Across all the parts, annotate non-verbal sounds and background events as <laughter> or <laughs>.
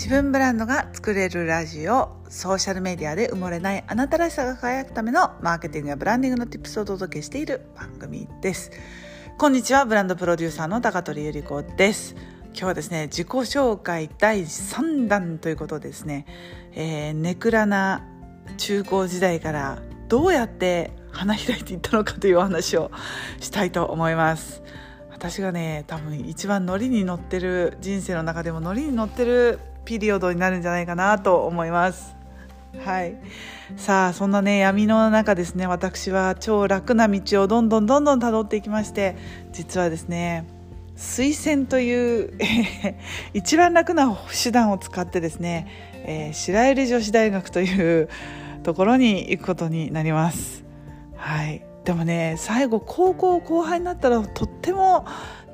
自分ブランドが作れるラジオソーシャルメディアで埋もれないあなたらしさが輝くためのマーケティングやブランディングの tips をお届けしている番組です。こんにちはブランドプロデューサーの高取ゆり子です。今日はですね自己紹介第3弾ということでですね、えー、ネクラな中高時代からどうやって花開いていったのかというお話をしたいと思います。私がね多分一番ノリに乗ってる人生の中でもノリに乗ってるピリオドになるんじゃないかなと思います。はい。さあそんなね闇の中ですね私は超楽な道をどんどんどんどん辿っていきまして実はですね推薦という <laughs> 一番楽な手段を使ってですね、えー、白百合女子大学というところに行くことになります。はい。でもね最後高校後輩になったらとっても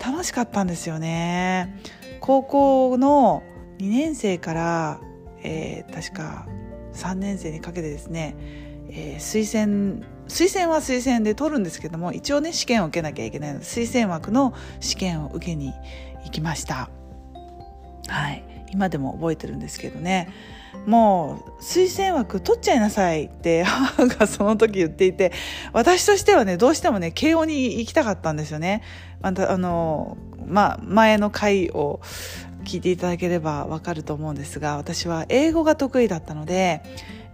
楽しかったんですよね。高校の2年生から、えー、確か3年生にかけてですね、えー、推薦推薦は推薦で取るんですけども一応ね試験を受けなきゃいけないので推薦枠の試験を受けに行きました。はい。今でも覚えてるんですけどね。もう推薦枠取っちゃいなさいって <laughs> 母がその時言っていて私としてはねどうしてもね慶応に行きたかったんですよね。またあのまあ、前の回を聞いていただければわかると思うんですが私は英語が得意だったので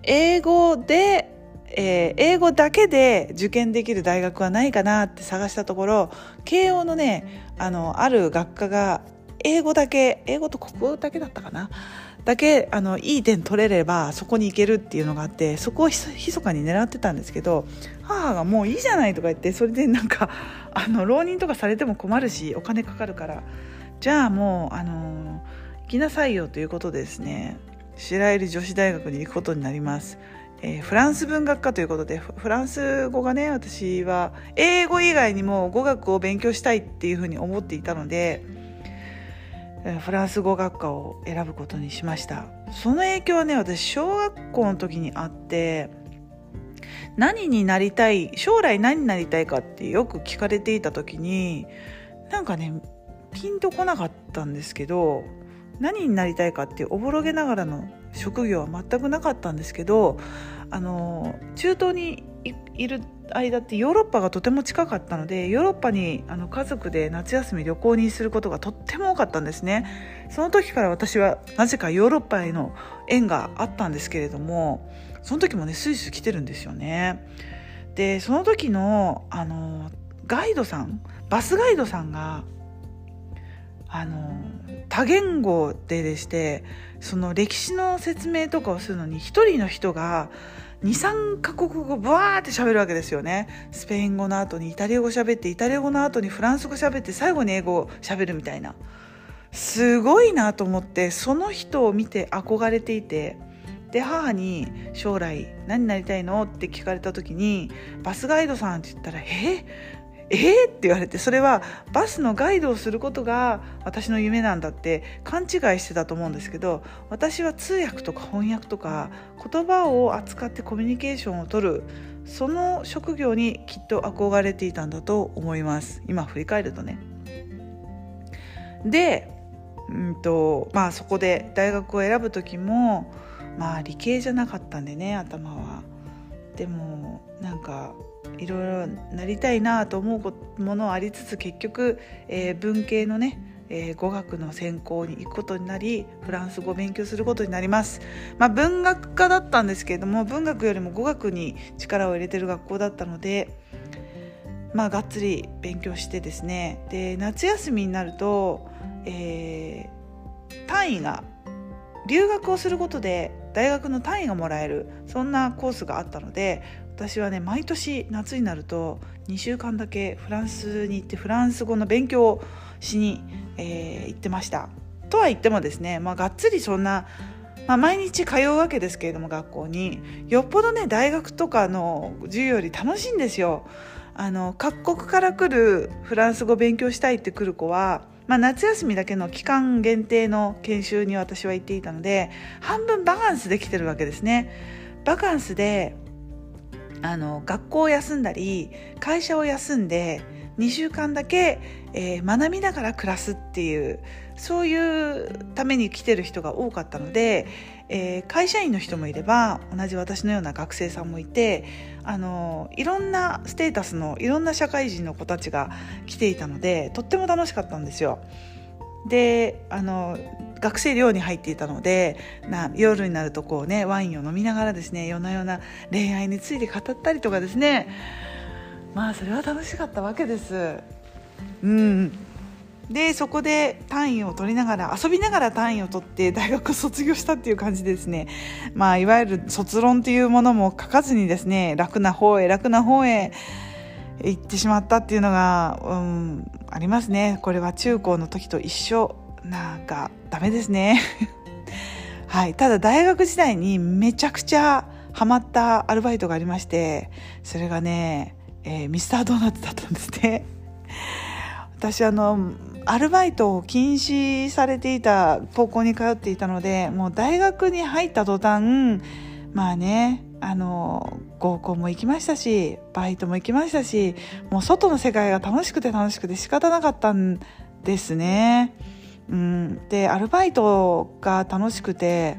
英語でえー、英語だけで受験できる大学はないかなって探したところ慶応のねあのある学科が英語だけ英語と国語だけだったかな？だけあのいい点取れればそこに行けるっていうのがあってそこをひそかに狙ってたんですけど母がもういいじゃないとか言ってそれでなんかあの浪人とかされても困るしお金かかるからじゃあもうあの行きなさいよということですね白百合女子大学に行くことになります。えー、フランス文学科ということでフランス語がね私は英語以外にも語学を勉強したいっていうふうに思っていたのでフランス語学科を選ぶことにしましたその影響はね私小学校の時にあって何になりたい将来何になりたいかってよく聞かれていた時になんかねピンとこなかったんですけど何になりたいかっておぼろげながらの職業は全くなかったんですけどあの中東にいる間ってヨーロッパがとても近かったのでヨーロッパにあの家族で夏休み旅行にすることがとっても多かったんですね。その時から私はなぜかヨーロッパへの縁があったんですけれどもその時もねスイス来てるんですよね。でその時のあのガイドさんバスガイドさんがあの多言語ででしてその歴史の説明とかをするのに一人の人が23カ国語ブワーって喋るわけですよね。スペイン語の後にイタリア語喋ってイタリア語の後にフランス語喋って最後に英語喋るみたいな。すごいなと思ってその人を見て憧れていてで母に「将来何になりたいの?」って聞かれた時に「バスガイドさん」って言ったら「え？えー、って言われてそれはバスのガイドをすることが私の夢なんだって勘違いしてたと思うんですけど私は通訳とか翻訳とか言葉を扱ってコミュニケーションをとるその職業にきっと憧れていたんだと思います今振り返るとね。でうんとまあそこで大学を選ぶ時もまあ理系じゃなかったんでね頭は。でもなんかいろいろなりたいなと思うものありつつ結局、えー、文系のねえー、語学の専攻に行くことになりフランス語を勉強することになります、まあ、文学科だったんですけれども文学よりも語学に力を入れてる学校だったのでまあがっつり勉強してですね。で夏休みになると、えー、単位が留学をすることで大学の単位がもらえるそんなコースがあったので私はね毎年夏になると2週間だけフランスに行ってフランス語の勉強をしに、えー、行ってました。とは言ってもですね、まあ、がっつりそんな、まあ、毎日通うわけですけれども学校によっぽどね大学とかの授業より楽しいんですよ。あの各国から来るフランス語勉強したいって来る子はまあ、夏休みだけの期間限定の研修に私は行っていたので半分バカンスできてるわけですね。バカンスであの学校を休んだり会社を休んで2週間だけ、えー、学びながら暮らすっていうそういうために来てる人が多かったので、えー、会社員の人もいれば同じ私のような学生さんもいてあのいろんなステータスのいろんな社会人の子たちが来ていたのでとっても楽しかったんですよ。であの学生寮に入っていたのでな夜になるとこうねワインを飲みながらですね夜な夜な恋愛について語ったりとかですね。まあそれは楽しかったわけです。うん。でそこで単位を取りながら遊びながら単位を取って大学を卒業したっていう感じですね。まあいわゆる卒論というものも書かずにですね楽な方へ楽な方へ行ってしまったっていうのが、うん、ありますね。これは中高の時と一緒。なんかダメですね。<laughs> はい。ただ大学時代にめちゃくちゃハマったアルバイトがありましてそれがね、えー、ミスタードーナツだったんですね。<laughs> 私あのアルバイトを禁止されていた高校に通っていたのでもう大学に入った途端まあねあの合コンも行きましたしバイトも行きましたしもう外の世界が楽しくて楽しくて仕方なかったんですね。うん、でアルバイトが楽しくて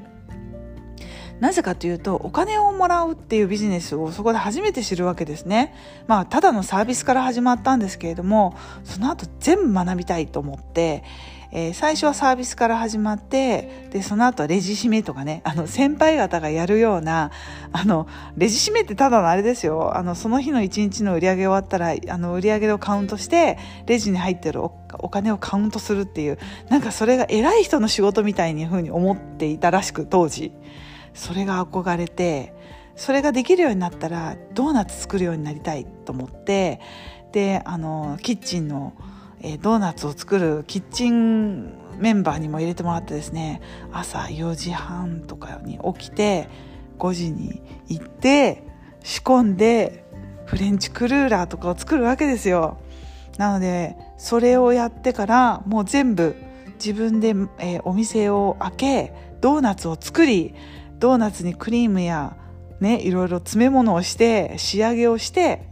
なぜかというとお金をもらうっていうビジネスをそこで初めて知るわけですね。まあただのサービスから始まったんですけれどもその後全部学びたいと思って、えー、最初はサービスから始まってでその後レジ締めとかねあの先輩方がやるようなあのレジ締めってただのあれですよあのその日の一日の売り上げ終わったらあの売り上げをカウントしてレジに入ってるお金をカウントするっていうなんかそれが偉い人の仕事みたいにふうに思っていたらしく当時。それが憧れてそれができるようになったらドーナツ作るようになりたいと思ってであのキッチンの、え、ドーナツを作るキッチンメンバーにも入れてもらってですね朝4時半とかに起きて5時に行って仕込んでフレンチクルーラーとかを作るわけですよ。なのでそれをやってからもう全部自分で、えー、お店を開けドーナツを作りドーナツにクリームやねいろいろ詰め物をして仕上げをして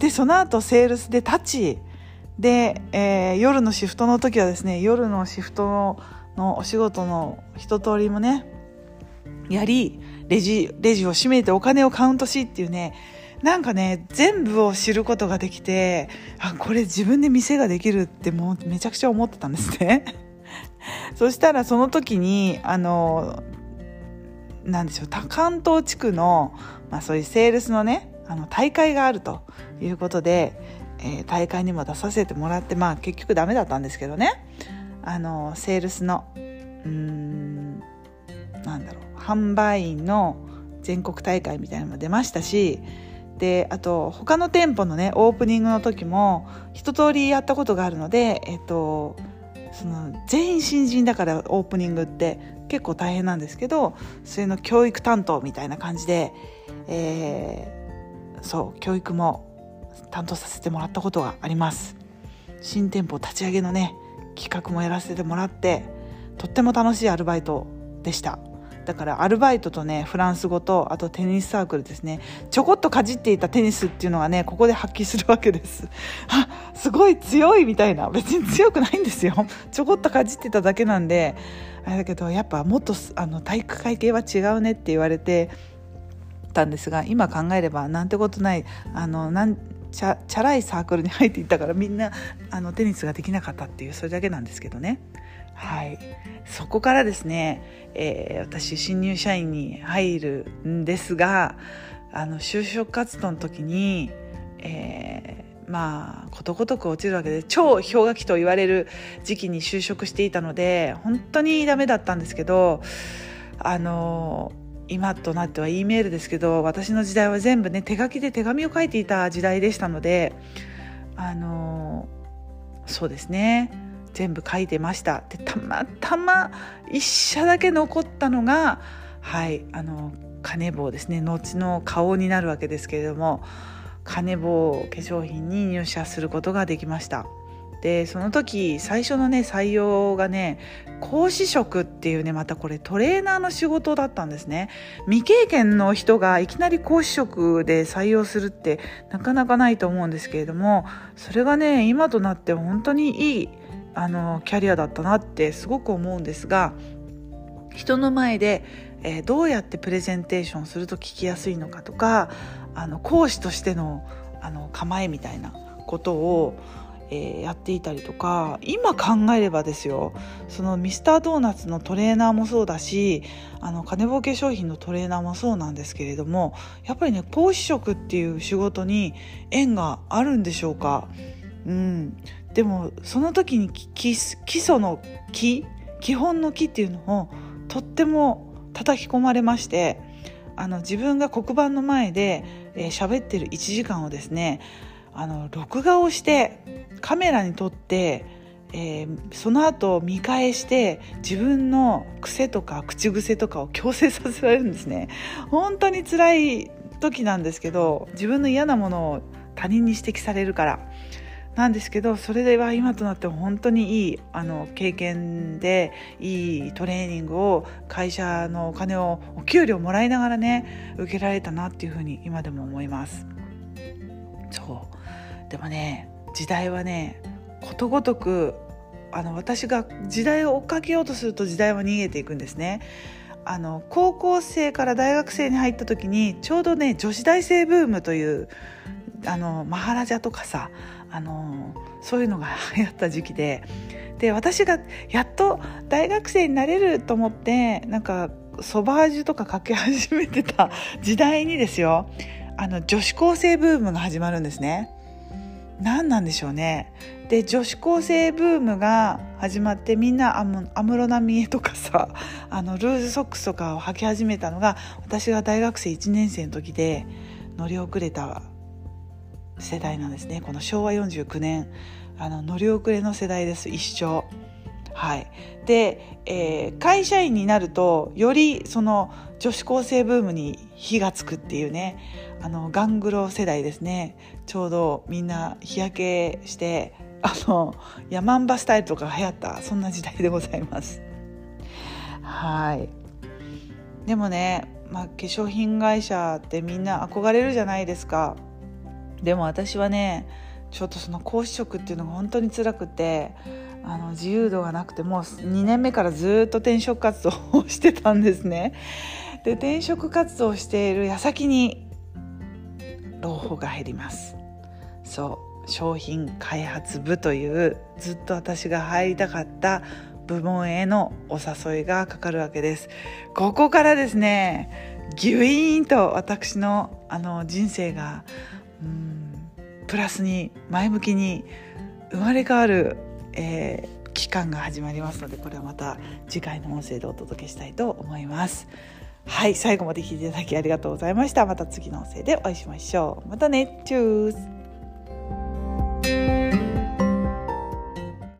でその後セールスで立ちで、えー、夜のシフトの時はですね夜のシフトのお仕事の一通りもねやりレジレジを閉めてお金をカウントしっていうねなんかね全部を知ることができてあこれ自分で店ができるってもうめちゃくちゃ思ってたんですね。<laughs> そしたらその時にあのなんでしょう関東地区の、まあ、そういうセールスのねあの大会があるということで、えー、大会にも出させてもらってまあ結局ダメだったんですけどね。あのセールスのうんなんだろう販売員の全国大会みたいなのも出ましたしであと他の店舗のねオープニングの時も一通りやったことがあるのでえっとその全員新人だからオープニングって結構大変なんですけどそれの教育担当みたいな感じで、えー、そう教育も担当させてもらったことがあります。新店舗立ち上げのね企画もやらせてもらってとっても楽しいアルバイトでした。だからアルバイトとねフランス語とあとテニスサークルですね。ちょこっとかじっていたテニスっていうのがねここで発揮するわけです。あすごい強いみたいな。別に強くないんですよ。ちょこっとかじってただけなんであれだけどやっぱもっとあの体育会系は違うねって言われてたんですが今考えればなんてことない。あのなんチャチャラいサークルに入っていったからみんなあのテニスができなかったっていうそれだけなんですけどね。はい、そこからですね、えー、私新入社員に入るんですがあの就職活動の時に、えー、まあことごとく落ちるわけで超氷河期と言われる時期に就職していたので本当にダメだったんですけどあの今となっては E メールですけど私の時代は全部ね手書きで手紙を書いていた時代でしたのであのそうですね。全部書いてました。でたまたま1社だけ残ったのがはいあの金棒ですね。後の顔になるわけですけれども金棒化粧品に入社することができました。でその時最初のね採用がね講師職っていうねまたこれトレーナーの仕事だったんですね。未経験の人がいきなり講師職で採用するってなかなかないと思うんですけれどもそれがね今となって本当にいいあのキャリアだったなってすごく思うんですが人の前で、えー、どうやってプレゼンテーションすると聞きやすいのかとかあの講師としてのあの構えみたいなことをえー、やっていたりとか今考えればですよそのミスタードーナツのトレーナーもそうだしあの金儲け商品のトレーナーもそうなんですけれどもやっぱりね講師職っていう仕事に縁があるんでしょうか、うん、でもその時に基礎の木基本の木っていうのをとっても叩き込まれましてあの自分が黒板の前で喋、えー、ってる1時間をですねあの録画をしてカメラに撮って、えー、その後見返して自分の癖とか口癖とかを強制させられるんですね。本当に辛い時なんですけど自分の嫌なものを他人に指摘されるから。なんですけどそれでは今となっても本当にいいあの経験でいいトレーニングを会社のお金をお給料もらいながらね受けられたなっていうふうに今でも思います。そう。でもね時代はねことごとくあの私が時代を追っかけようとすると時代は逃げていくんですね。あの高校生から大学生に入った時にちょうどね女子大生ブームというあのマハラジャとかさあのそういうのが流行った時期でで私がやっと大学生になれると思ってなんかソバージュとかかけ始めてた時代にですよあの女子高生ブームが始まるんですね。何なんでしょうね。で女子高生ブームが始まってみんな安室奈美恵とかさ <laughs> あのルーズソックスとかを履き始めたのが私が大学生1年生の時で乗り遅れた世代なんですねこの昭和49年あの乗り遅れの世代です一生。はい、で、えー、会社員になるとよりその女子高生ブームに火がつくっていうねあのガングロ世代ですねちょうどみんな日焼けしてあのヤマンバスタイルとか流行ったそんな時代でございます。はいでもね、まあ、化粧品会社ってみんな憧れるじゃないですか。でも私はねちょっとその講師職っていうのが本当に辛くてあの自由度がなくてもう2年目からずっと転職活動をしてたんですね。で転職活動をしている矢先に朗報が入ります。そう。商品開発部というずっと私が入りたかった部門へのお誘いがかかるわけです。ここからですねギュイーンと私のあの人生がうんプラスに前向きに生まれ変わる、えー、期間が始まりますのでこれはまた次回の音声でお届けしたいと思います。はい最後まで聞いていただきありがとうございました。また次の音声でお会いしましょう。またね。チュース。